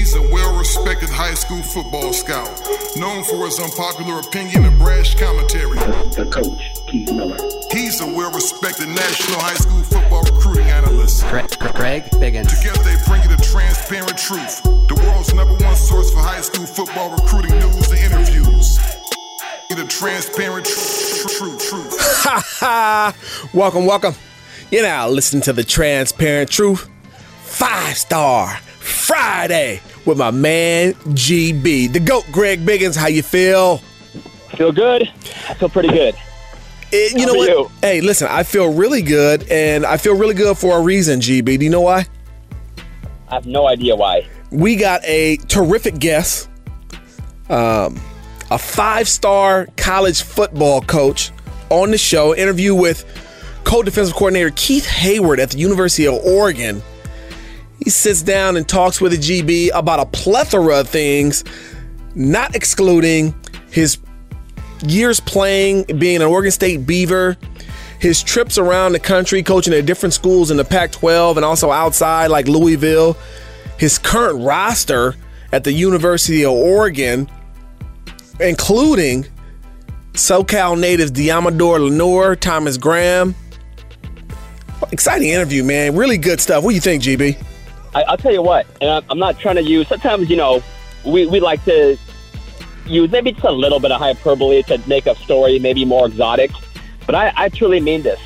He's a well respected high school football scout, known for his unpopular opinion and brash commentary. The coach, Keith Miller. He's a well respected national high school football recruiting analyst. Craig, Greg Biggins. Together they bring you the transparent truth, the world's number one source for high school football recruiting news and interviews. The transparent truth, truth, truth. Ha ha! welcome, welcome. You now listen to the transparent truth. Five star Friday with my man GB, the goat Greg Biggins. How you feel? Feel good. I feel pretty good. Eh, you How know what? you? Hey, listen, I feel really good, and I feel really good for a reason. GB, do you know why? I have no idea why. we got a terrific guest, um, a five star college football coach on the show. Interview with co defensive coordinator Keith Heyward at the University of Oregon. He sits down and talks with the GB about a plethora of things, not excluding his years playing, being an Oregon State Beaver, his trips around the country, coaching at different schools in the Pac 12 and also outside, like Louisville, his current roster at the University of Oregon, including SoCal natives Deommodore Lenoir, Thomas Graham. Exciting interview, man. Really good stuff. What do you think, GB? I, I'll tell you what, and I'm, I'm not trying to use. Sometimes you know, we, we like to use maybe just a little bit of hyperbole to make a story maybe more exotic, but I, I truly mean this.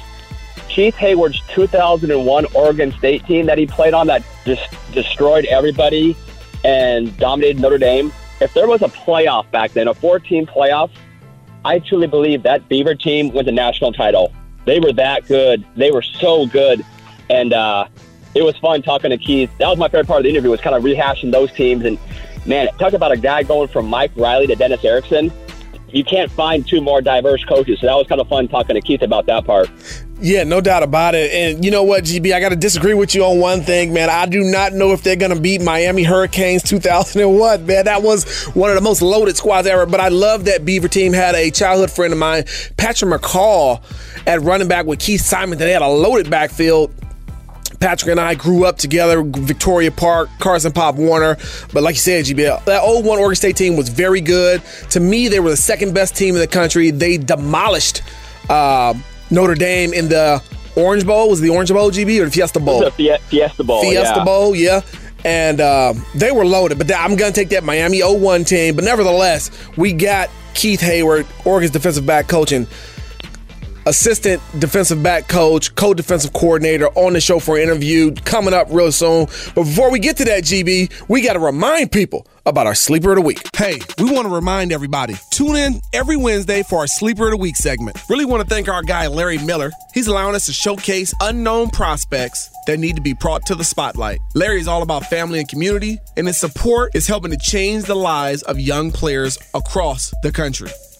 Keith Heyward's 2001 Oregon State team that he played on that just destroyed everybody and dominated Notre Dame. If there was a playoff back then, a four-team playoff, I truly believe that Beaver team wins a national title. They were that good. They were so good, and uh, it was fun talking to Keith. That was my favorite part of the interview was kind of rehashing those teams. And man, talk about a guy going from Mike Riley to Dennis Erickson. You can't find two more diverse coaches. So that was kind of fun talking to Keith about that part. Yeah, no doubt about it. And you know what, GB, I got to disagree with you on one thing, man. I do not know if they're going to beat Miami Hurricanes 2001, man. That was one of the most loaded squads ever. But I love that Beaver team had a childhood friend of mine, Patrick McCall, at running back with Keith Simon. They had a loaded backfield. Patrick and I grew up together, Victoria Park, Carson Pop Warner. But like you said, GB, that 01 Oregon State team was very good. To me, they were the second best team in the country. They demolished uh, Notre Dame in the Orange Bowl. Was it the Orange Bowl, GB, or the Fiesta Bowl? The Fie- Fiesta Bowl. Fiesta yeah. Bowl, yeah. And uh, they were loaded, but I'm going to take that Miami 01 team. But nevertheless, we got Keith Heyward, Oregon's defensive back coaching assistant defensive back coach, co defensive coordinator on the show for an interview coming up real soon. But before we get to that, GB, we got to remind people about our Sleeper of the Week. Hey, we want to remind everybody tune in every Wednesday for our Sleeper of the Week segment. Really want to thank our guy, Larry Miller. He's allowing us to showcase unknown prospects that need to be brought to the spotlight. Larry is all about family and community, and his support is helping to change the lives of young players across the country.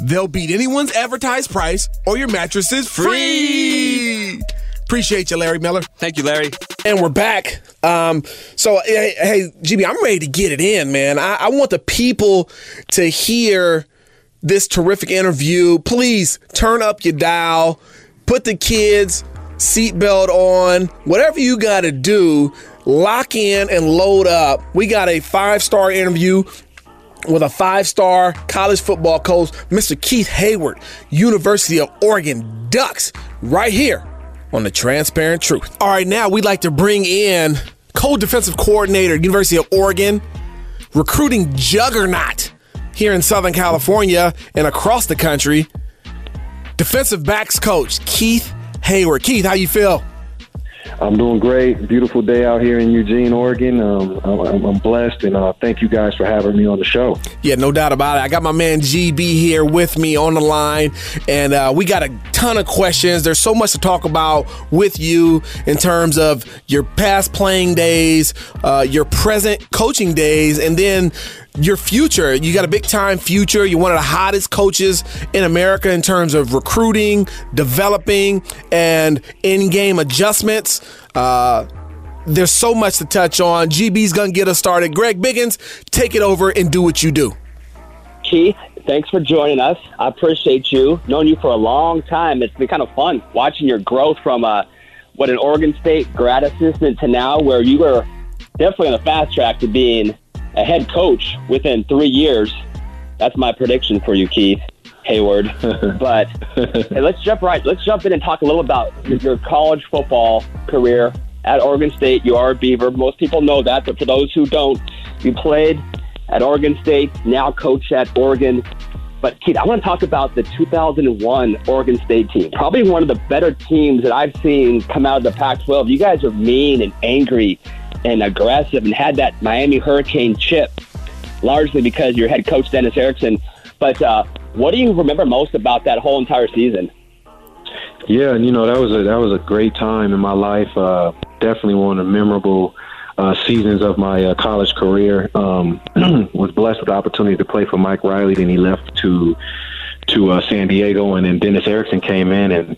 They'll beat anyone's advertised price, or your mattress is free. Appreciate you, Larry Miller. Thank you, Larry. And we're back. Um, so, hey, hey, GB, I'm ready to get it in, man. I, I want the people to hear this terrific interview. Please turn up your dial, put the kids' seatbelt on, whatever you got to do. Lock in and load up. We got a five star interview with a five star college football coach, Mr. Keith Heyward, University of Oregon Ducks, right here on the Transparent Truth. All right, now we'd like to bring in co defensive coordinator, University of Oregon, recruiting juggernaut here in Southern California and across the country, defensive backs coach, Keith Heyward. Keith, how you feel? I'm doing great. Beautiful day out here in Eugene, Oregon. Um, I'm, I'm, blessed, and uh, thank you guys for having me on the show. Yeah, no doubt about it. I got my man GB here with me on the line, and uh, we got a ton of questions. There's so much to talk about with you in terms of your past playing days, uh, your present coaching days, and then your future. You got a big time future. You're one of the hottest coaches in America in terms of recruiting, developing, and in game adjustments. Uh, there's so much to touch on. GB's going to get us started. Greg Biggins, take it over and do what you do. Keith, thanks for joining us. I appreciate you. Known you for a long time. It's been kind of fun watching your growth from uh, what an Oregon State grad assistant to now, where you were definitely on the fast track to being a head coach within three years. That's my prediction for you, Keith Heyward. but hey, let's jump right. Let's jump in and talk a little about your college football career at Oregon State. You are a Beaver. Most people know that, but for those who don't, you played at Oregon State, now coach at Oregon. But Keith, I want to talk about the 2001 Oregon State team. Probably one of the better teams that I've seen come out of the Pac-12. You guys are mean and angry and aggressive and had that Miami Hurricane chip, largely because your head coach Dennis Erickson. But uh, what do you remember most about that whole entire season? Yeah, and you know that was a that was a great time in my life. Uh, definitely one of the memorable uh, seasons of my uh, college career. Um, was blessed with the opportunity to play for Mike Riley. Then he left to to uh, San Diego, and then Dennis Erickson came in, and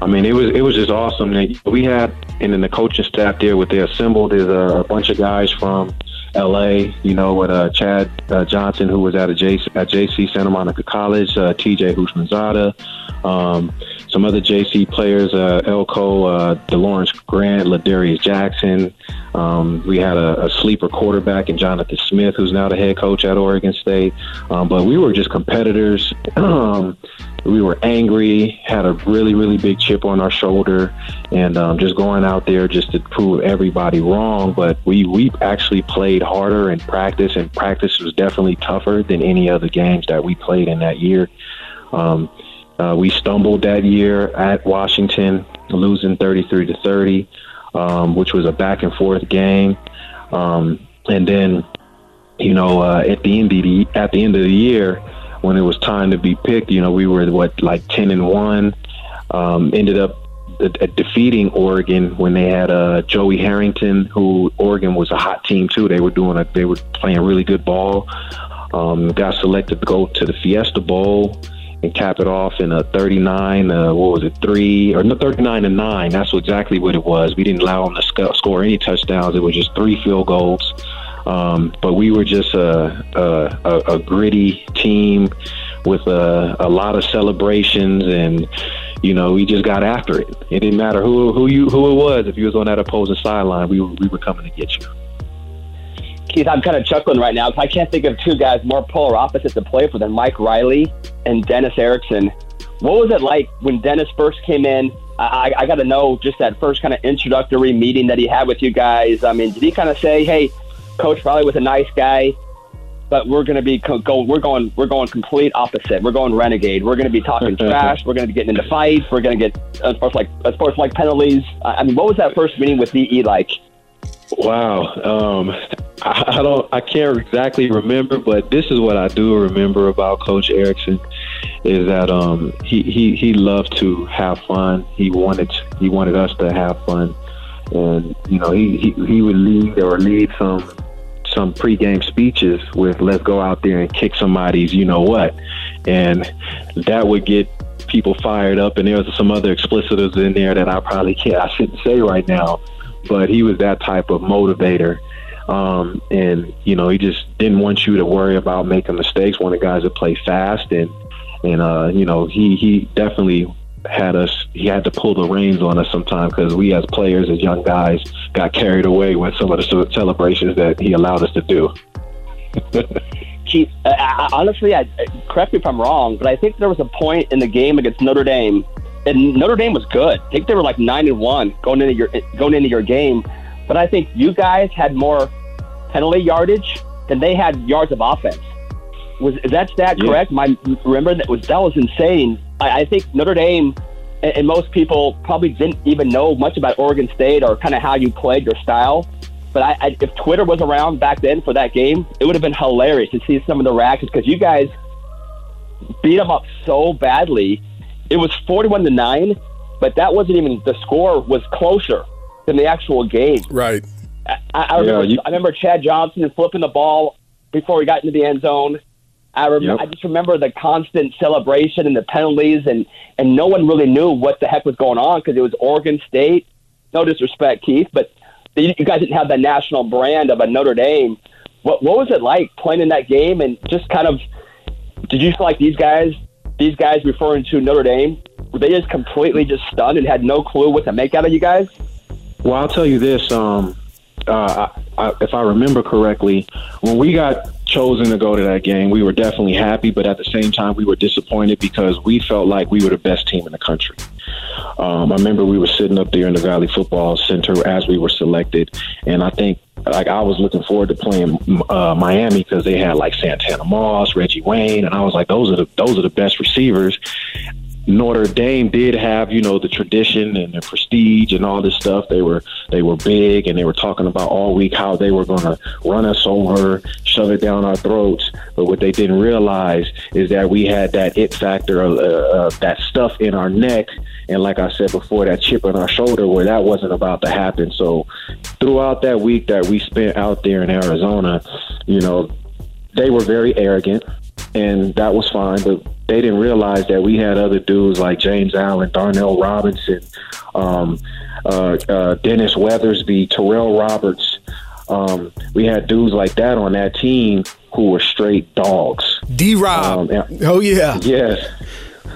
I mean, it was it was just awesome. We had, and then the coaching staff there, what they assembled is a, a bunch of guys from L.A. You know, with uh, Chad uh, Johnson, who was at a JC, at JC Santa Monica College, uh, T.J. Houshmandzadeh, um, some other JC players, uh, Elko, uh, DeLawrence Grant, Ladarius Jackson. Um, we had a, a, sleeper quarterback in Jonathan Smith, who's now the head coach at Oregon State. Um, but we were just competitors. Um, we were angry, had a really, really big chip on our shoulder, and um, just going out there just to prove everybody wrong. But we we actually played harder in practice, and practice was definitely tougher than any other games that we played in that year. Um, uh, we stumbled that year at Washington, losing 33 to 30, um, which was a back and forth game. Um, and then, you know, uh, at the end of the at the end of the year, when it was time to be picked, you know, we were what like 10 and one. Um, ended up defeating Oregon when they had uh, Joey Harrington, who Oregon was a hot team too. They were doing a, they were playing really good ball. Um, got selected to go to the Fiesta Bowl and cap it off in a 39. Uh, what was it, three or no, 39 and nine? That's exactly what it was. We didn't allow them to sc- score any touchdowns. It was just three field goals. Um, but we were just a, a, a gritty team with a, a, lot of celebrations, and you know we just got after it. It didn't matter who who you who it was. If you was on that opposing sideline, we were, we were coming to get you. Keith, I'm kind of chuckling right now because I can't think of two guys more polar opposites to play for than Mike Riley and Dennis Erickson. What was it like when Dennis first came in? I, I got to know just that first kind of introductory meeting that he had with you guys. I mean, did he kind of say, "Hey, Coach Riley was a nice guy, but we're going to be co- go, we're going we're going complete opposite. We're going renegade. We're going to be talking trash. We're going to be getting into fights. We're going to get as far as like as far as like penalties. I mean, what was that first meeting with DE like? Wow. Um, I, I, don't. I can't exactly remember, but this is what I do remember about Coach Erickson is that um, he, he he loved to have fun. He wanted he wanted us to have fun, and you know he he, he would lead or lead some some pregame speeches with "Let's go out there and kick somebody's," you know what, and that would get people fired up. And there was some other explicitives in there that I probably can't I shouldn't say right now but he was that type of motivator. Um, and you know, he just didn't want you to worry about making mistakes. The guys that play fast, and and uh, you know, he he definitely had us. He had to pull the reins on us sometimes because we, as players, as young guys, got carried away with some of the celebrations that he allowed us to do. Keith, uh, honestly, I, correct me if I'm wrong, but I think there was a point in the game against Notre Dame and Notre Dame was good. I think they were like nine and one going into your going into your game, but I think you guys had more penalty yardage than they had yards of offense. Was is that stat correct? My remember that was that was insane. I, I think Notre Dame and, and most people probably didn't even know much about Oregon State or kind of how you played your style. But I, I, if Twitter was around back then for that game, it would have been hilarious to see some of the reactions because you guys beat them up so badly. It was forty-one to nine, but that wasn't even the score was closer than the actual game. Right. I, I, remember, you- I remember Chad Johnson flipping the ball before he got into the end zone. I, rem- Yep. I just remember the constant celebration and the penalties, and, and no one really knew what the heck was going on because it was Oregon State. No disrespect, Keith, but you you guys didn't have the national brand of a Notre Dame. What what was it like playing in that game, and just kind of did you feel like these guys, these guys referring to Notre Dame, were they just completely just stunned and had no clue what to make out of you guys? Well, I'll tell you this. Um, uh, I, I, if I remember correctly, when we got chosen to go to that game, we were definitely happy, but at the same time, we were disappointed because we felt like we were the best team in the country. Um, I remember we were sitting up there in the Valley Football Center as we were selected, and I think like I was looking forward to playing uh, Miami because they had like Santana Moss, Reggie Wayne, and I was like, those are the those are the best receivers. Notre Dame did have, you know, the tradition and the prestige and all this stuff. They were they were big and they were talking about all week how they were going to run us over, shove it down our throats. But what they didn't realize is that we had that it factor of uh, uh, that stuff in our neck, and like I said before, that chip on our shoulder where that wasn't about to happen. So throughout that week that we spent out there in Arizona, you know, they were very arrogant, and that was fine. But they didn't realize that we had other dudes like James Allen, Darnell Robinson, um, uh, uh, Dennis Weathersby, Terrell Roberts. Um, we had dudes like that on that team who were straight dogs. D Rob. Um, yeah. oh yeah. Yes.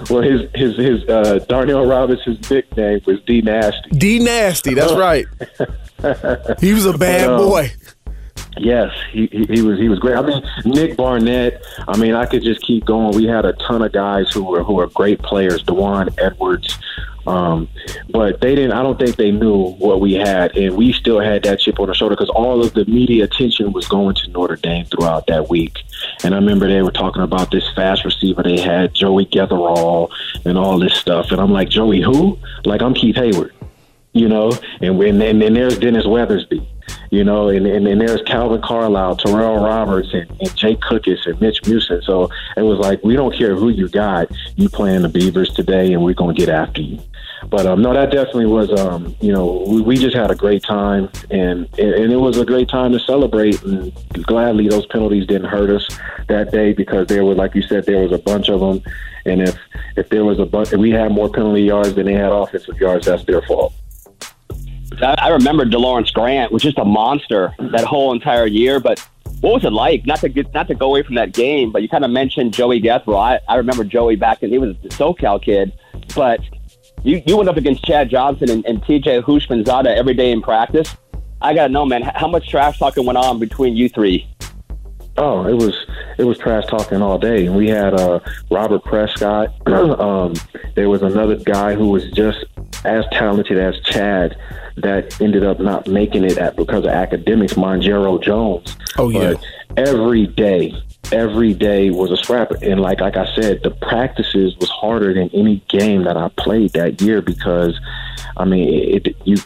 Well, his his his uh, Darnell Robinson's nickname was D Nasty. D Nasty. That's right. he was a bad boy. Yes, he, he he was he was great. I mean, Nick Barnett. I mean, I could just keep going. We had a ton of guys who were who were great players. Dewan Edwards, um, but they didn't. I don't think they knew what we had, and we still had that chip on our shoulder because all of the media attention was going to Notre Dame throughout that week. And I remember they were talking about this fast receiver they had, Joey Getherall, and all this stuff. And I'm like, Joey, who? Like I'm Keith Heyward you know, and when and then there's Dennis Weathersby, you know, and, and then there's Calvin Carlisle, Terrell Roberts, and, and Jake Cookis and Mitch Meeuwsen. So it was like we don't care who you got, you playing the Beavers today, and we're gonna get after you. But um, no, that definitely was, um, you know, we, we just had a great time, and and it was a great time to celebrate. And gladly, those penalties didn't hurt us that day because there were, like you said, there was a bunch of them. And if if there was a bunch, if we had more penalty yards than they had offensive yards, that's their fault. I, I remember DeLawrence Grant was just a monster that whole entire year. But what was it like? Not to get, not to go away from that game, but you kind of mentioned Joey Getherall. I, I remember Joey back then. He was a SoCal kid, but you you went up against Chad Johnson and, and TJ Houshmandzadeh every day in practice. I gotta know, man, how much trash talking went on between you three? Oh, it was it was trash talking all day. We had uh, Robert Prescott. um, there was another guy who was just as talented as Chad that ended up not making it at because of academics. Monjero Jones. Oh, yeah. But every day, every day was a scrap. And like like I said, the practices was harder than any game that I played that year because I mean, it, you,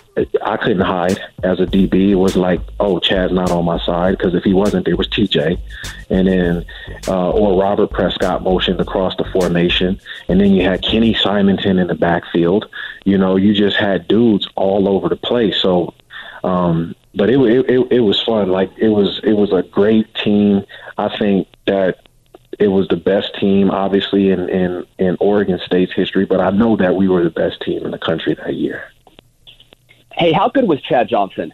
I couldn't hide as a DB. It was like, oh, Chad's not on my side because if he wasn't, there was TJ, and then uh, or Robert Prescott motioned across the formation, and then you had Kenny Simonton in the backfield. You know, you just had dudes all over the place. So, um, but it, it it it was fun. Like it was it was a great team. I think that it was the best team, obviously, in, in, in Oregon State's history, but I know that we were the best team in the country that year. Hey, how good was Chad Johnson?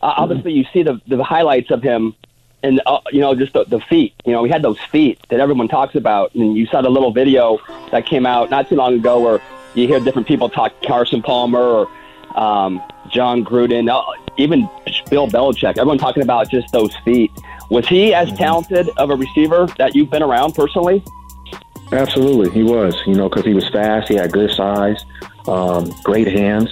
Uh, obviously, you see the the highlights of him, and uh, you know just the, the feet. You know, we had those feet that everyone talks about, and you saw the little video that came out not too long ago where you hear different people talk Carson Palmer or um, Jon Gruden, uh, even Bill Belichick. Everyone talking about just those feet. Was he as talented of a receiver that you've been around personally? Absolutely, he was. You know, because he was fast, he had good size, um, great hands,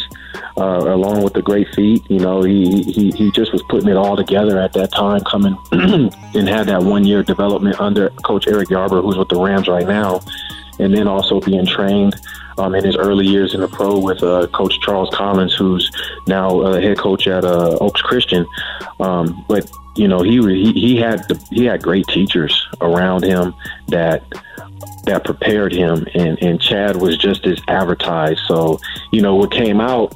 uh, along with the great feet. You know, he, he he just was putting it all together at that time. Coming and had that one year development under Coach Eric Yarber, who's with the Rams right now. and then also being trained um, in his early years in the pro with uh, Coach Charles Collins, who's now uh, head coach at uh, Oaks Christian. Um, but you know, he, he he had the, he had great teachers around him that that prepared him, and and Chad was just as advertised. So you know, what came out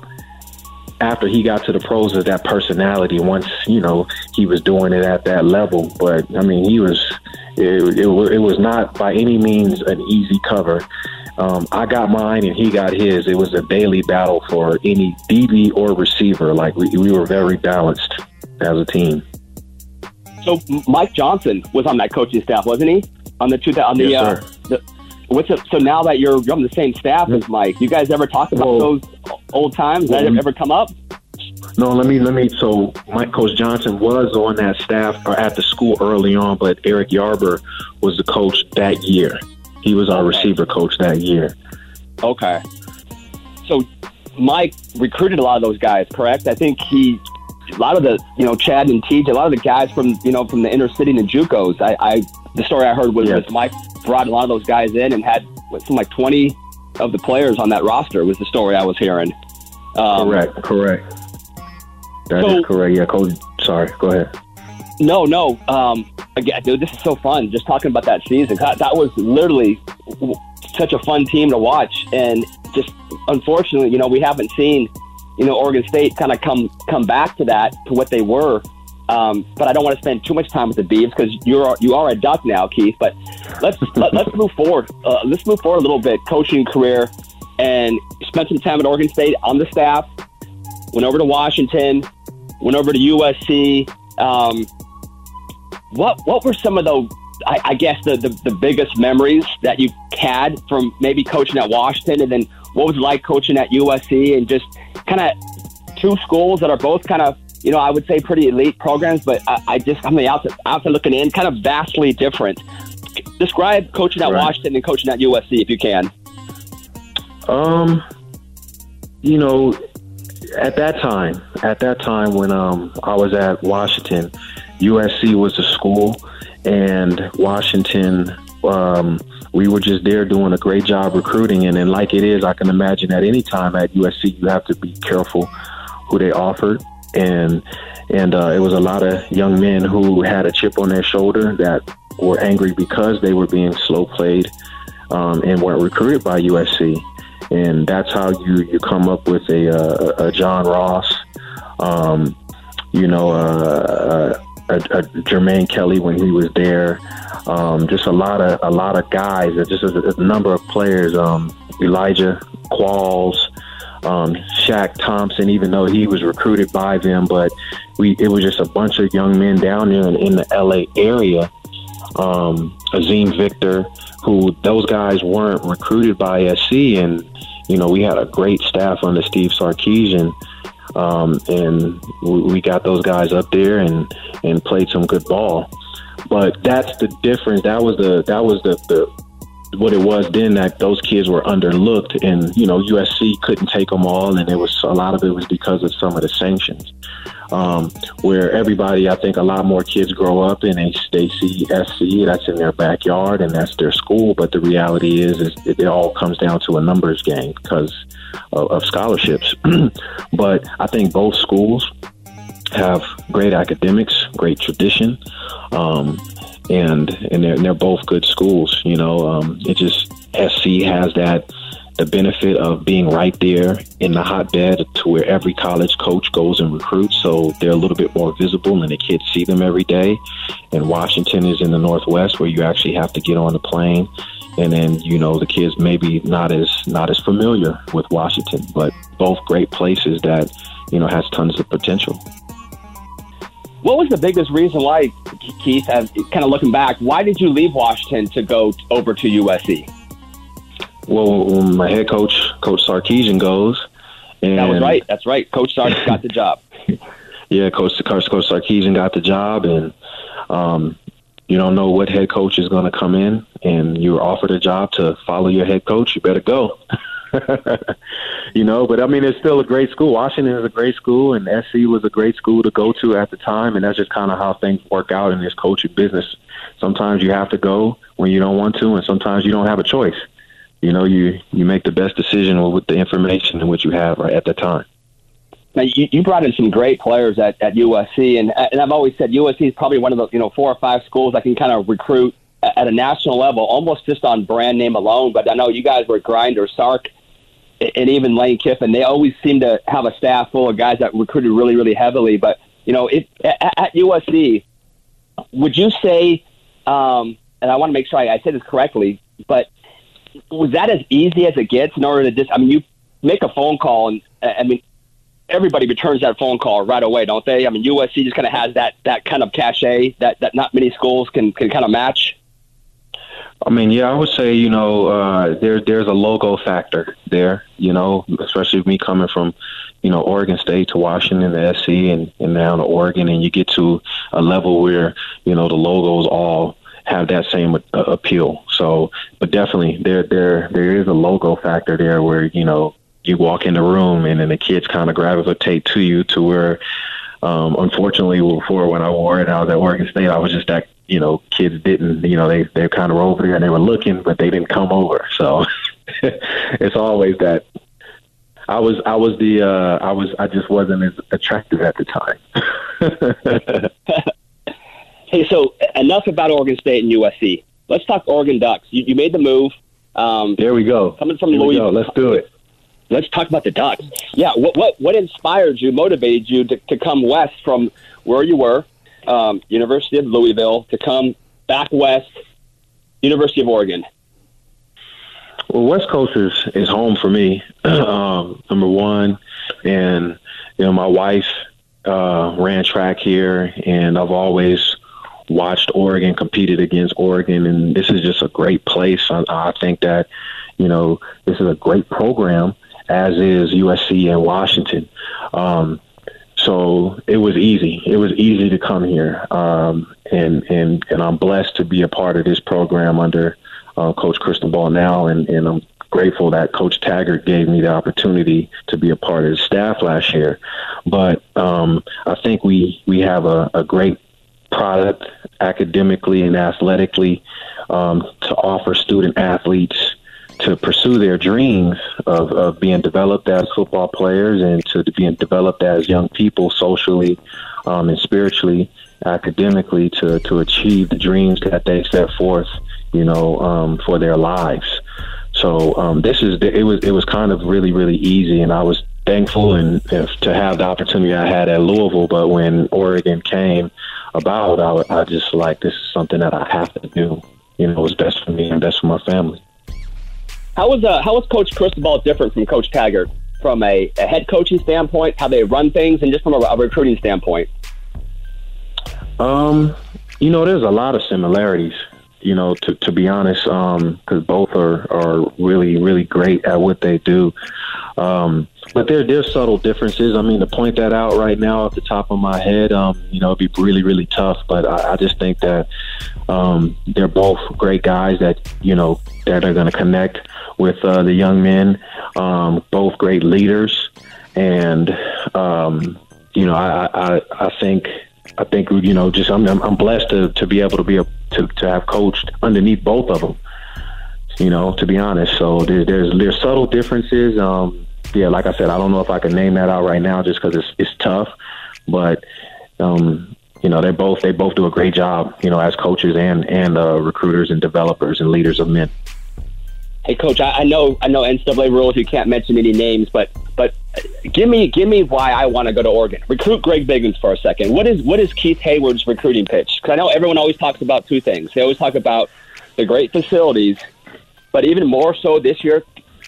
after he got to the pros of that personality once you know he was doing it at that level but i mean he was it, it, it was not by any means an easy cover um, I got mine and he got his. It was a daily battle for any DB or receiver. Like we, we were very balanced as a team. So Mike Johnson was on that coaching staff, wasn't he? On the two on the, yes, uh, the what's so now that you're on the same staff as Mike, you guys ever talk about well, those old times? Well, that ever come up? No, let me let me. So Mike Coach Johnson was on that staff or at the school early on, but Eric Yarber was the coach that year. He was our receiver coach that year. Okay. So Mike recruited a lot of those guys, correct? I think he a lot of the you know Chad and TJ, a lot of the guys from you know from the inner city and JUCOs. I, I the story I heard was, yes. Mike brought a lot of those guys in and had some like twenty of the players on that roster. Was the story I was hearing. Um, correct. Correct. That so, is correct. Yeah. Coach. Sorry. Go ahead. No, no. Um, again, dude, this is so fun. Just talking about that season. That, that was literally such a fun team to watch, and just unfortunately, you know, we haven't seen, you know, Oregon State kind of come come back to that to what they were. Um, but I don't want to spend too much time with the Beavs because you're you are a Duck now, Keith. But let's let, us move forward. Uh, let's move forward a little bit. Coaching career, and spent some time at Oregon State on the staff. Went over to Washington. Went over to USC. Um, what what were some of the I, I guess the, the, the biggest memories that you had from maybe coaching at Washington, and then what was it like coaching at USC, and just kind of two schools that are both kind of you know I would say pretty elite programs, but I, I just I'm the outside, outside looking in, kind of vastly different. Describe coaching at right. Washington and coaching at USC if you can. Um, you know, at that time, at that time when um I was at Washington USC was a school, and Washington. Um, we were just there doing a great job recruiting, and like it is, I can imagine at any time at USC you have to be careful who they offered, and and uh, it was a lot of young men who had a chip on their shoulder that were angry because they were being slow played um, and weren't recruited by USC, and that's how you you come up with a, a, a John Ross, um, you know, uh, uh a, a Jermaine Kelly when he was there. Um, just a lot of a lot of guys. Just a, a number of players. Um, Elijah Qualls, um, Shaq Thompson. Even though he was recruited by them, but we it was just a bunch of young men down there in, in the LA area. Um, Azeem Victor, who those guys weren't recruited by SC, and you know we had a great staff under Steve Sarkisian um, and we got those guys up there and and played some good ball. But that's the difference. That was the that was the, the what it was then that those kids were underlooked, and you know USC couldn't take them all, and it was a lot of it was because of some of the sanctions. Um, where everybody, I think, a lot more kids grow up and they they see SC that's in their backyard and that's their school. But the reality is, is it, all comes down to a numbers game because of, of scholarships. but I think both schools have great academics, great tradition, um, and and they're, and they're both good schools. You know, um, it just SC has that the benefit of being right there in the hotbed to where every college coach goes and recruits. So they're a little bit more visible and the kids see them every day. And Washington is in the Northwest where you actually have to get on the plane and then you know the kids maybe not as not as familiar with Washington, but both great places that you know has tons of potential. What was the biggest reason why, Keith? As, kind of looking back, why did you leave Washington to go over to USC? Well, when my head coach, Coach Sarkisian, goes, and that was right. That's right. Coach Sark got the job. yeah, Coach Coach Coach Sarkisian got the job, and um, you don't know what head coach is going to come in and you're offered a job to follow your head coach, you better go. you know, but I mean, it's still a great school. Washington is a great school, and SC was a great school to go to at the time, and that's just kind of how things work out in this coaching business. Sometimes you have to go when you don't want to, and sometimes you don't have a choice. you know, you you make the best decision with the information and what you have right at the time. Now, you, you brought in some great players at, at USC, and and I've always said USC is probably one of the you know four or five schools that can kind of recruit at, a national level, almost just on brand name alone. But I know you guys were Grinder, Sark, and even Lane Kiffin. They always seem to have a staff full of guys that recruited really, really heavily. But you know, if at, at USC, would you say? Um, and I want to make sure I, I say this correctly, but was that as easy as it gets in order to just? I mean, you make a phone call, and I mean, everybody returns that phone call right away, don't they? I mean, USC just kind of has that that kind of cachet that that not many schools can can kind of match. I mean, yeah, I would say you know uh, there there's a logo factor there. You know, especially me coming from you know Oregon State to Washington, the SC, and and now to Oregon, and you get to a level where you know the logos all have that same uh, appeal. So, but definitely there there there is a logo factor there where you know you walk in the room and then the kids kind of gravitate to you to where. Um, unfortunately, before when I wore it, I was at Oregon State. I was just that you know, kids didn't, you know, they they kind of were over there and they were looking, but they didn't come over. So it's always that. I was I was the uh, I was I just wasn't as attractive at the time. hey, so enough about Oregon State and USC. Let's talk Oregon Ducks. You, you made the move. Um, there we go. Coming from Louisville. Let's do it. Let's talk about the Ducks. Yeah, what what what inspired you, motivated you to, to come west from where you were um, University of Louisville to come back west, University of Oregon? Well, West Coast is, is home for me. um, number one, and you know my wife uh, ran track here, and I've always watched Oregon competed against Oregon, and this is just a great place. I, I think that you know this is a great program, as is USC and Washington. Um, so it was easy. It was easy to come here, um, and and and I'm blessed to be a part of this program under uh, Coach Cristobal now, and and I'm grateful that Coach Taggart gave me the opportunity to be a part of his staff last year. But um, I think we we have a, a great product academically and athletically um, to offer student athletes to pursue their dreams of, of being developed as football players and to being developed as young people socially um, and spiritually, academically to, to achieve the dreams that they set forth, you know, um, for their lives. So um, this is it was it was kind of really really easy, and I was thankful and if, to have the opportunity I had at Louisville. But when Oregon came about, I, I just like this is something that I have to do. You know, it's best for me and best for my family. How was uh, how was Coach Cristobal different from Coach Taggart from a, a, head coaching standpoint, how they run things, and just from a, a recruiting standpoint? Um, you know, there's a lot of similarities. You know, to to be honest, because um, both are are really really great at what they do. Um, but there there's subtle differences. I mean, to point that out right now off the top of my head, um, you know, it'd be really really tough. But I, I just think that um, they're both great guys that you know that are going to connect with uh, the young men. Um, both great leaders, and um, you know, I, I, I think I think you know, just I'm I'm blessed to, to be able to be a, to to have coached underneath both of them. You know, to be honest, so there, there's there's subtle differences. Um, yeah, like I said, I don't know if I can name that out right now just because it's it's tough, but um, you know, they both they both do a great job. You know, as coaches and and uh, recruiters and developers and leaders of men. Hey, coach, I, I know I know NCAA rules. You can't mention any names, but but give me give me why I want to go to Oregon. Recruit Greg Biggins for a second. What is what is Keith Heyward's recruiting pitch? Because I know everyone always talks about two things. They always talk about the great facilities, but even more so this year,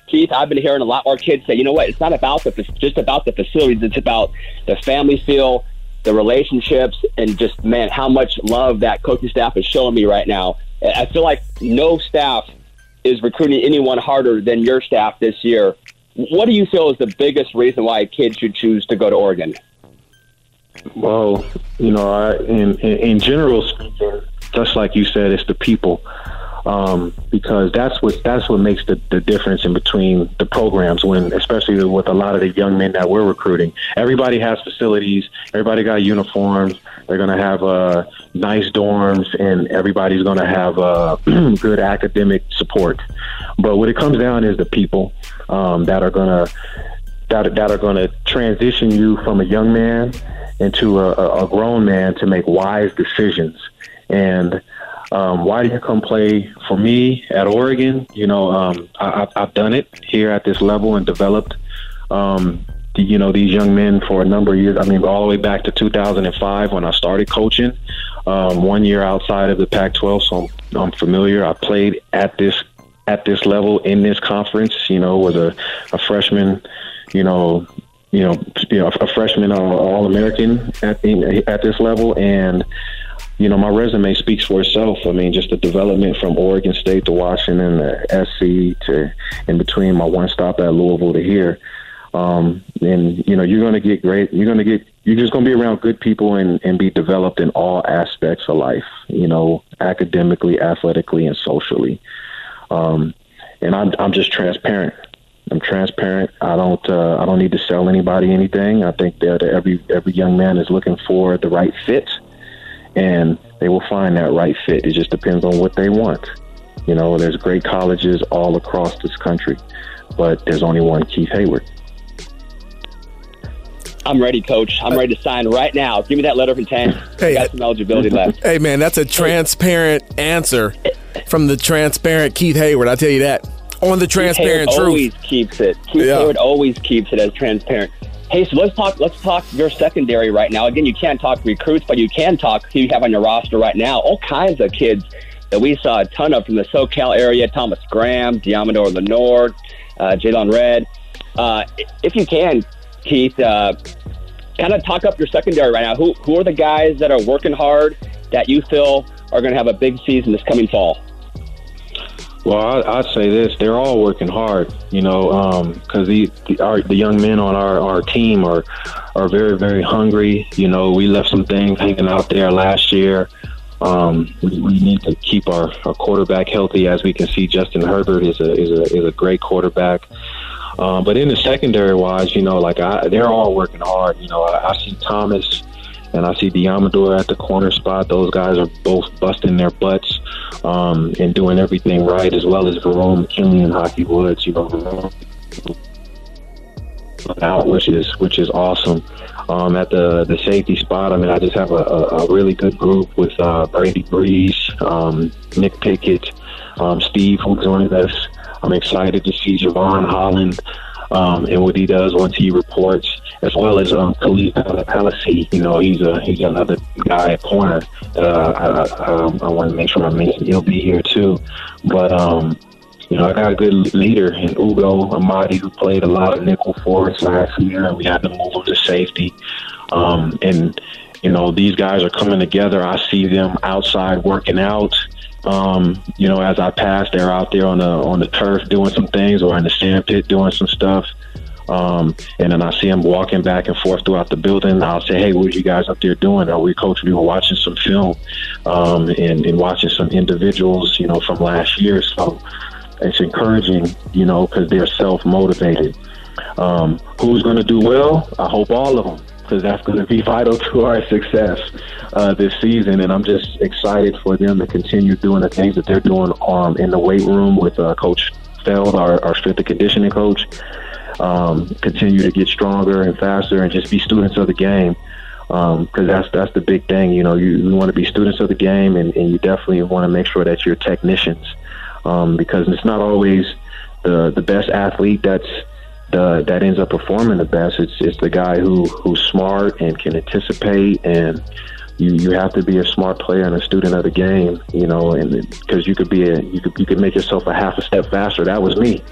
Keith, I've been hearing a lot more kids say, you know what? It's not about the just about the facilities. It's about the family feel, the relationships, and just man, how much love that coaching staff is showing me right now. I feel like no staff is recruiting anyone harder than your staff this year. What do you feel is the biggest reason why a kid should choose to go to Oregon? Well, you know, I, in, in, in general just like you said, it's the people. Um, because that's what that's what makes the, the difference in between the programs. When, especially with a lot of the young men that we're recruiting, everybody has facilities, everybody got uniforms. They're going to have uh, nice dorms, and everybody's going to have uh, good academic support. But what it comes down is the people um, that are going to that, that are going to transition you from a young man into a, a grown man to make wise decisions. And um, why do you come play for me at Oregon? You know, um, I, have done it here at this level and developed, um, the, you know, these young men for a number of years. I mean, all the way back to 2005 when I started coaching. Um, one year outside of the Pac-12, so I'm, I'm familiar. I played at this at this level in this conference. You know, was a, a freshman. You know, you know, you know, a freshman All American at at this level, and you know, my resume speaks for itself. I mean, just the development from Oregon State to Washington, to SC to in between my one stop at Louisville to here. Um, and you know, you're going to get great. You're going to get. You're just going to be around good people and, and be developed in all aspects of life. You know, academically, athletically, and socially. Um, and I'm I'm just transparent. I'm transparent. I don't uh, I don't need to sell anybody anything. I think that every every young man is looking for the right fit and they will find that right fit. It just depends on what they want. You know, there's great colleges all across this country, but there's only one Keith Heyward. I'm ready, Coach. I'm ready to sign right now. Give me that letter of intent. Hey, got some eligibility left. Hey, man, that's a transparent answer from the transparent Keith Heyward. I tell you that on the transparent Keith truth. Always keeps it. Keith yeah. Heyward always keeps it as transparent. Hey, so let's talk. Let's talk your secondary right now. Again, you can't talk recruits, but you can talk who you have on your roster right now. All kinds of kids that we saw a ton of from the SoCal area: Thomas Graham, Deommodore Lenoir, uh, Jaylon Redd. Uh, if you can, Keith, uh, kind of talk up your secondary right now. Who who are the guys that are working hard that you feel are going to have a big season this coming fall? Well, I, would say this: they're all working hard, you know, because um, the the, our, the young men on our, our team are are very very hungry. You know, we left some things hanging out there last year. Um, we, we need to keep our, our quarterback healthy. As we can see, Justin Herbert is a is a is a great quarterback. Um, but in the secondary wise, you know, like I, they're all working hard. You know, I, I see Thomas and I see Deommodore at the corner spot. Those guys are both busting their butts um, and doing everything right, as well as Verone McKinley and Haki Woods. You know, out, which is which is awesome. Um, at the the safety spot, I mean, I just have a, a, a really good group with uh, Brady Breeze, um, Nick Pickett, um, Steve, who joined us. I'm excited to see Jevon Holland um, and what he does once he reports as well as um, Khalid Palacy. You know, he's a he's another guy at corner. Uh, I, I, um, I want to make sure I mention he'll be here too. But um, you know, I got a good leader in Ugo Amadi who played a lot of nickel for us last year, and we had to move him to safety. Um, and you know, these guys are coming together. I see them outside working out. Um, you know, as I pass, they're out there on the on the turf doing some things, or in the sand pit doing some stuff. Um, and then I see them walking back and forth throughout the building. I'll say, "Hey, what are you guys up there doing?" Are we coach? We were watching some film um, and, and watching some individuals, you know, from last year. So it's encouraging, you know, because they're self motivated. Um, who's going to do well? I hope all of them, because that's going to be vital to our success uh, this season. And I'm just excited for them to continue doing the things that they're doing um, in the weight room with uh, Coach Feld, our, our strength and conditioning coach um, continue to get stronger and faster, and just be students of the game. Because um, that's that's the big thing. You know, you, you want to be students of the game, and, and you definitely want to make sure that you're technicians. Um, because it's not always the the best athlete that's the, that ends up performing the best. It's it's the guy who who's smart and can anticipate and you you have to be a smart player and a student of the game, you know, and because you could be a you could you could make yourself a half a step faster. That was me.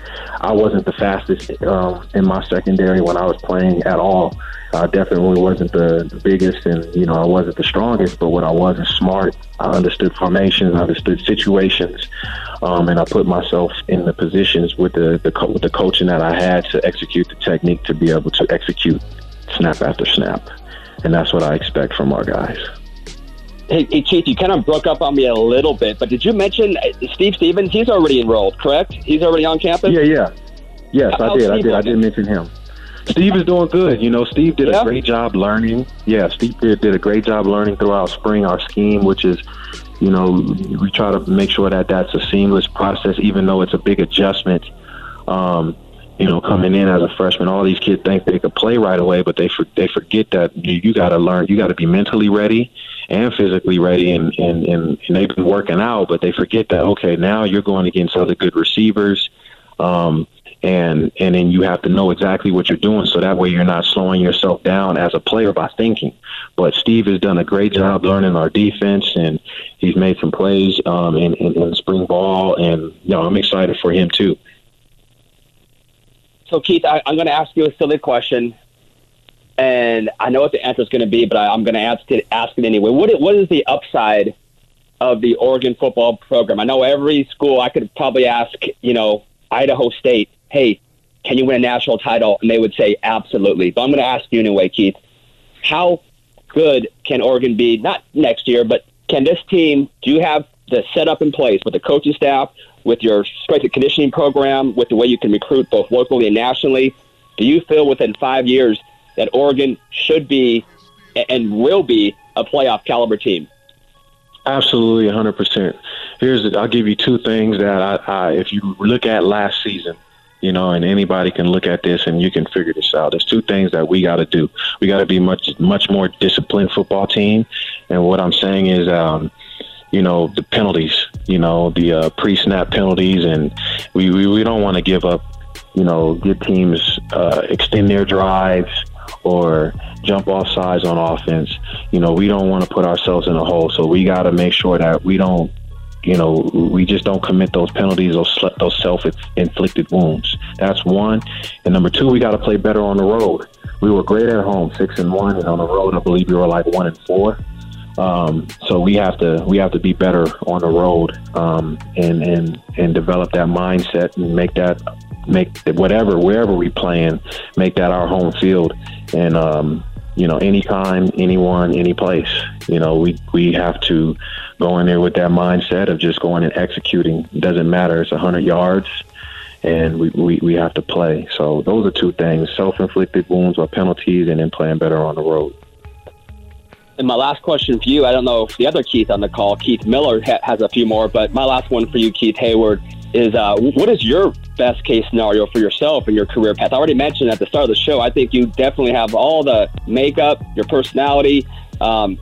I wasn't the fastest um, in my secondary when I was playing at all. I definitely wasn't the, the biggest, and you know, I wasn't the strongest. But when I wasn't smart, I understood formations, I understood situations, um, and I put myself in the positions with the, the with the coaching that I had to execute the technique to be able to execute snap after snap and that's what I expect from our guys. Hey, hey, Keith, you kind of broke up on me a little bit, but did you mention uh, Steve Stephens? He's already enrolled, correct? He's already on campus. Yeah, yeah. Yes, I did. I Steve did. I did mention him. Steve is doing good. You know, Steve did Yeah? a great job learning. Yeah, Steve did, did a great job learning throughout spring our scheme, which is, you know, we try to make sure that that's a seamless process, even though it's a big adjustment. Um, you know, coming in as a freshman, all these kids think they could play right away, but they for, they forget that you, you got to learn. You got to be mentally ready and physically ready, and, and and and they've been working out, but they forget that okay, now you're going against other good receivers. Um, and and then you have to know exactly what you're doing so that way you're not slowing yourself down as a player by thinking but steve has done a great job learning our defense and he's made some plays um, in, in, in spring ball and you know i'm excited for him too So, Keith, I, I'm going to ask you a silly question, and I know what the answer is going to be, but I, I'm going to ask it, ask it anyway. What, what is the upside of the Oregon football program? I know every school, I could probably ask, you know, Idaho State, hey, can you win a national title? And they would say, absolutely. But I'm going to ask you anyway, Keith. How good can Oregon be? Not next year, but can this team, do you have the setup in place with the coaching staff, with your strength and conditioning program, with the way you can recruit both locally and nationally? Do you feel within five years that Oregon should be and will be a playoff caliber team? Absolutely, 100%. Here's the, I'll give you two things that I, I, if you look at last season, you know, and anybody can look at this and you can figure this out. There's two things that we got to do. We got to be much, much more disciplined football team. And what I'm saying is, um, you know, the penalties, you know, the uh, pre-snap penalties, and we, we, we don't want to give up, you know, get teams uh, extend their drives or jump off sides on offense. You know, we don't want to put ourselves in a hole, so we got to make sure that we don't, you know, we just don't commit those penalties, those those self-inflicted wounds. That's one. And number two, we got to play better on the road. We were great at home, six and one, and on the road, I believe we were like one and four. Um, so we have to we have to be better on the road um, and and and develop that mindset and make that make whatever wherever we playing make that our home field. And um, you know anytime anyone any place you know we we have to go in there with that mindset of just going and executing. It doesn't matter. It's 100 yards and we, we, we have to play. So those are two things self-inflicted wounds or penalties and then playing better on the road And my last question for you, I don't know if the other Keith on the call, Keith Miller, ha- has a few more, but my last one for you, Keith Heyward, is uh, what is your best case scenario for yourself and your career path? I already mentioned at the start of the show, I think you definitely have all the makeup, your personality. Um,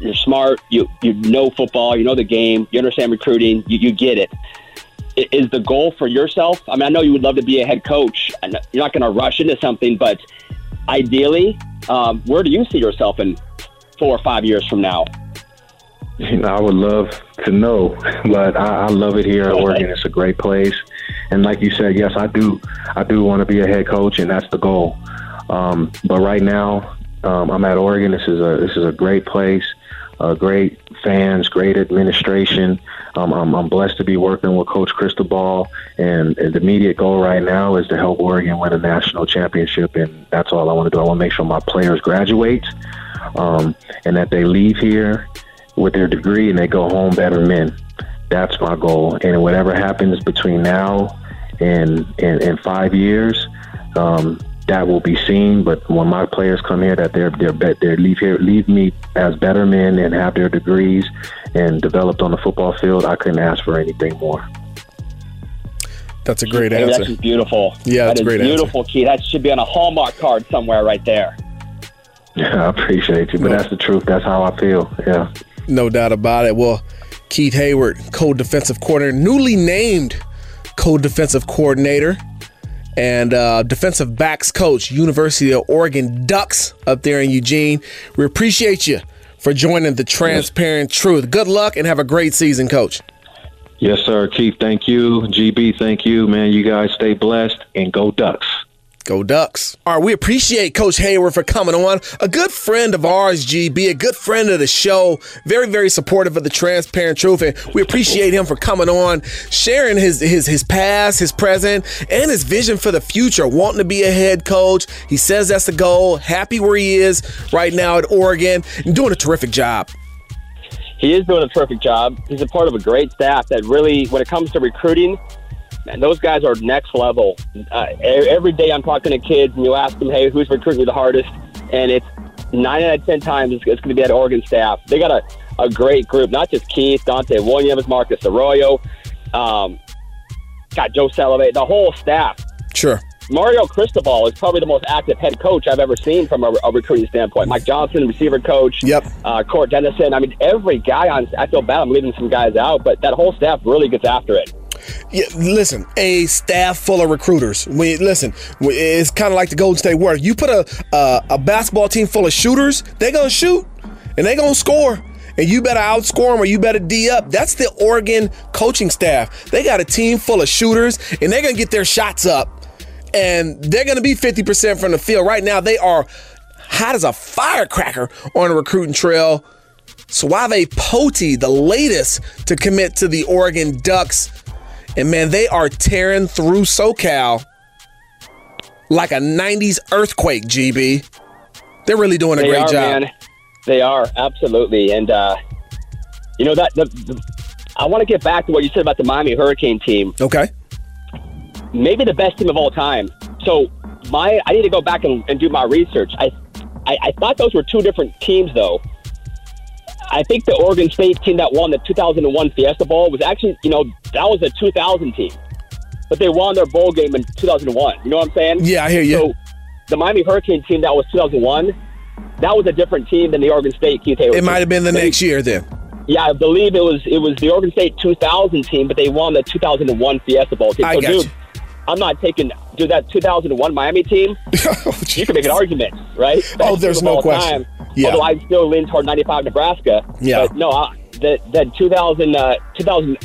you're smart. You you know football. You know the game. You understand recruiting. You, you get it. Is the goal for yourself? I mean, I know you would love to be a head coach. and You're not going to rush into something, but ideally, um, where do you see yourself in four or five years from now? You know, I would love to know, but I, I love it here at Oregon. It's a great place, and like you said, yes, I do. I do want to be a head coach, and that's the goal. Um, but right now, um, I'm at Oregon. This is a this is a great place, uh, great fans, great administration. Um, I'm, I'm blessed to be working with Coach Cristobal, and, and the immediate goal right now is to help Oregon win a national championship, and that's all I want to do. I want to make sure my players graduate, um, and that they leave here with their degree and they go home better men. That's my goal. And whatever happens between now and and, and five years, um, that will be seen. But when my players come here, that they're they're be- they leave here leave me as better men and have their degrees and developed on the football field. I couldn't ask for anything more. That's a great Hey, answer. That's beautiful. Yeah, that's that a is great answer. beautiful, Keith. That should be on a Hallmark card somewhere right there. I appreciate you, but that's the truth. That's how I feel. Yeah. No doubt about it. Well, Keith Heyward, co-defensive coordinator, newly named co-defensive coordinator and uh, defensive backs coach, University of Oregon Ducks up there in Eugene. We appreciate you for joining the Transparent Truth. Good luck and have a great season, Coach. Yes, sir. Keith, thank you. GB, thank you. Man, you guys stay blessed and go Ducks. Go Ducks. All right, we appreciate Coach Heyward for coming on. A good friend of ours, GB, a good friend of the show. Very, very supportive of the Transparent Truth. And we appreciate him for coming on, sharing his his his past, his present, and his vision for the future, wanting to be a head coach. He says that's the goal. Happy where he is right now at Oregon and doing a terrific job. he is doing a terrific job. He's a part of a great staff that really, when it comes to recruiting, man, those guys are next level. Uh, every day I'm talking to kids, and you ask them, hey, who's recruiting you the hardest? And it's nine out of ten times it's, it's going to be that Oregon staff. They got a, a great group, not just Keith, Donte Williams, Marcus Arroyo, um, got Joe Salave'a, the whole staff. Sure. Mario Cristobal is probably the most active head coach I've ever seen from a, a recruiting standpoint. Mike Johnson, receiver coach. Yep. Uh, Court Dennison. I mean, every guy on. I feel bad I'm leaving some guys out, but that whole staff really gets after it. Yeah, listen, a staff full of recruiters. We listen. we- It's kind of like the Golden State Warriors. You put a, a a basketball team full of shooters, they're gonna shoot and they gonna score. And you better outscore them or you better D up. That's the Oregon coaching staff. They got a team full of shooters and they're gonna get their shots up. And they're gonna be 50% from the field. Right now, they are hot as a firecracker on the recruiting trail. Suave Poti, the latest to commit to the Oregon Ducks. And man, they are tearing through SoCal like a 90s earthquake, GB. They're really doing a They great are, job. man. They are absolutely, and uh, you know that. The, the, I want to get back to what you said about the Miami Hurricane team. Okay. maybe the best team of all time. So my, I need to go back and, and do my research. I, I, I thought those were two different teams, though. I think the Oregon State team that won the 2001 Fiesta Bowl was actually, you know, that was a 2000 team, but they won their bowl game in 2001. You know what I'm saying? Yeah, I hear you. So the Miami Hurricane team that was 2001, that was a different team than the Oregon State Keith Heyward. It might have been the next year then. Yeah, I believe it was it was the Oregon State 2000 team, but they won the 2001 Fiesta Bowl team. I so, got dude, you. I'm not taking dude that 2001 Miami team. Oh, you can make an argument, right? Oh, there's no question. Time. Yeah. Although I still lean toward 95 Nebraska. Yeah. But no, I, the the 2000 uh, 2000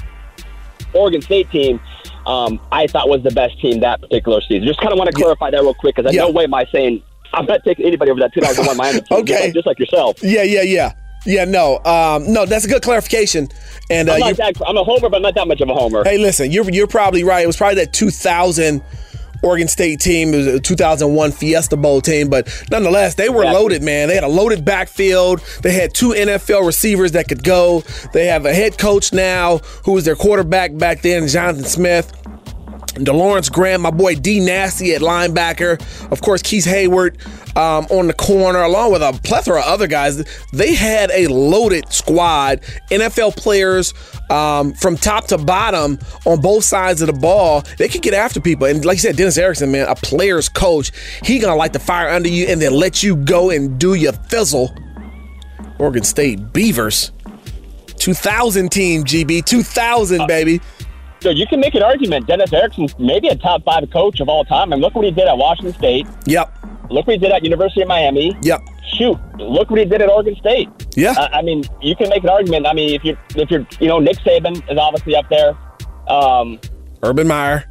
Oregon State team. Um, I thought was the best team that particular season. Just kind of want to clarify that real quick because Yeah. no way am I saying I'm not taking anybody over that 2001 Miami team. just Okay. like- just like yourself. Yeah, yeah, yeah. Yeah, no. Um, no, that's a good clarification. And uh, I'm, that, I'm a homer, but I'm not that much of a homer. Hey, listen, you're you're probably right. It was probably that 2000 Oregon State team. It was a 2001 Fiesta Bowl team, but nonetheless, they were loaded, man. They had a loaded backfield. They had two NFL receivers that could go. They have a head coach now who was their quarterback back then, Jonathan Smith. DeLawrence Graham, my boy D Nasty at linebacker. Of course, Keith Heyward um, on the corner, along with a plethora of other guys. They had a loaded squad, NFL players um, from top to bottom on both sides of the ball. They could get after people. And like you said, Dennis Erickson, man, a player's coach. He gonna light the fire under you and then let you go and do your fizzle. Oregon State Beavers. 2000 team, GB. 2000, baby. So you can make an argument. Dennis Erickson's maybe a top five coach of all time. And look what he did at Washington State. Yep. Look what he did at University of Miami. Yep. Shoot, look what he did at Oregon State. Yeah. I, I mean, you can make an argument. I mean, if you if you're you know Nick Saban is obviously up there. Um, Urban Meyer.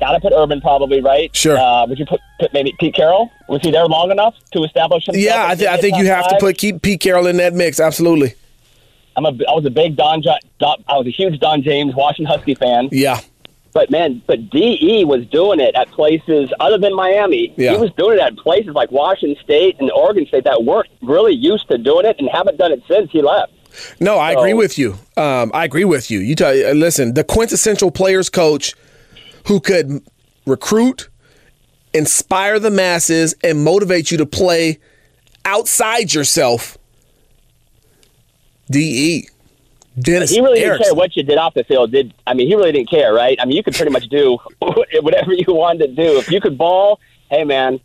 Got to put Urban probably right. Sure. Uh, would you put, put maybe Pete Carroll? Was he there long enough to establish himself? Yeah, I, th- I think you have to put keep Pete Carroll in that mix. Absolutely. I'm a I was a big Don, Don I was a huge Don James Washington Husky fan. Yeah. But man, but DE was doing it at places other than Miami. Yeah. He was doing it at places like Washington State and Oregon State that weren't really used to doing it and haven't done it since he left. No, I So- agree with you. Um, I agree with you. You tell, uh, listen, the quintessential players coach who could recruit, inspire the masses, and motivate you to play outside yourself. De Dennis He really didn't care what you did off the field. Did I mean he really didn't care, right? I mean you could pretty much do whatever you wanted to do. If you could ball, hey man,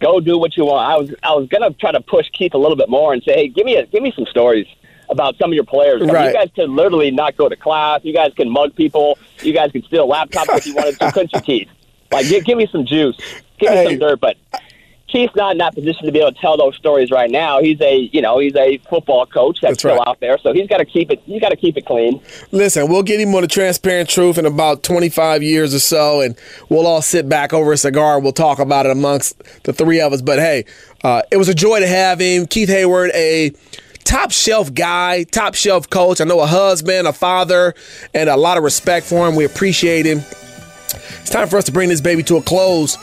go do what you want. I was I was gonna try to push Keith a little bit more and say, hey, give me a, give me some stories about some of your players. I mean, Right. you guys could literally not go to class. You guys can mug people. You guys could steal laptops if you wanted to. Couldn't you, Keith? Like, give, give me some juice. Give me Hey. some dirt. But Keith's not in that position to be able to tell those stories right now. He's a, you know, he's a football coach that's, That's still out there, so he's got to keep it. He's got to keep it clean. Listen, we'll get him on the transparent truth in about 25 years or so, and we'll all sit back over a cigar. and We'll talk about it amongst the three of us. But hey, uh, it was a joy to have him. Keith Heyward, a top shelf guy, top shelf coach. I know a husband, a father, and a lot of respect for him. We appreciate him. It's time for us to bring this baby to a close.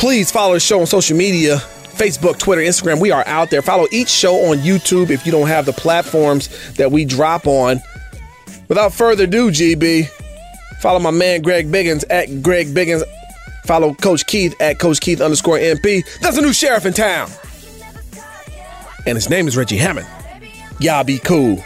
Please follow the show on social media Facebook, Twitter, Instagram. We are out there. Follow each show on YouTube if you don't have the platforms that we drop on. Without further ado, GB, follow my man Greg Biggins at Greg Biggins. Follow Coach Keith at Coach Keith underscore MP. There's a new sheriff in town. And his name is Reggie Hammond. Y'all be cool.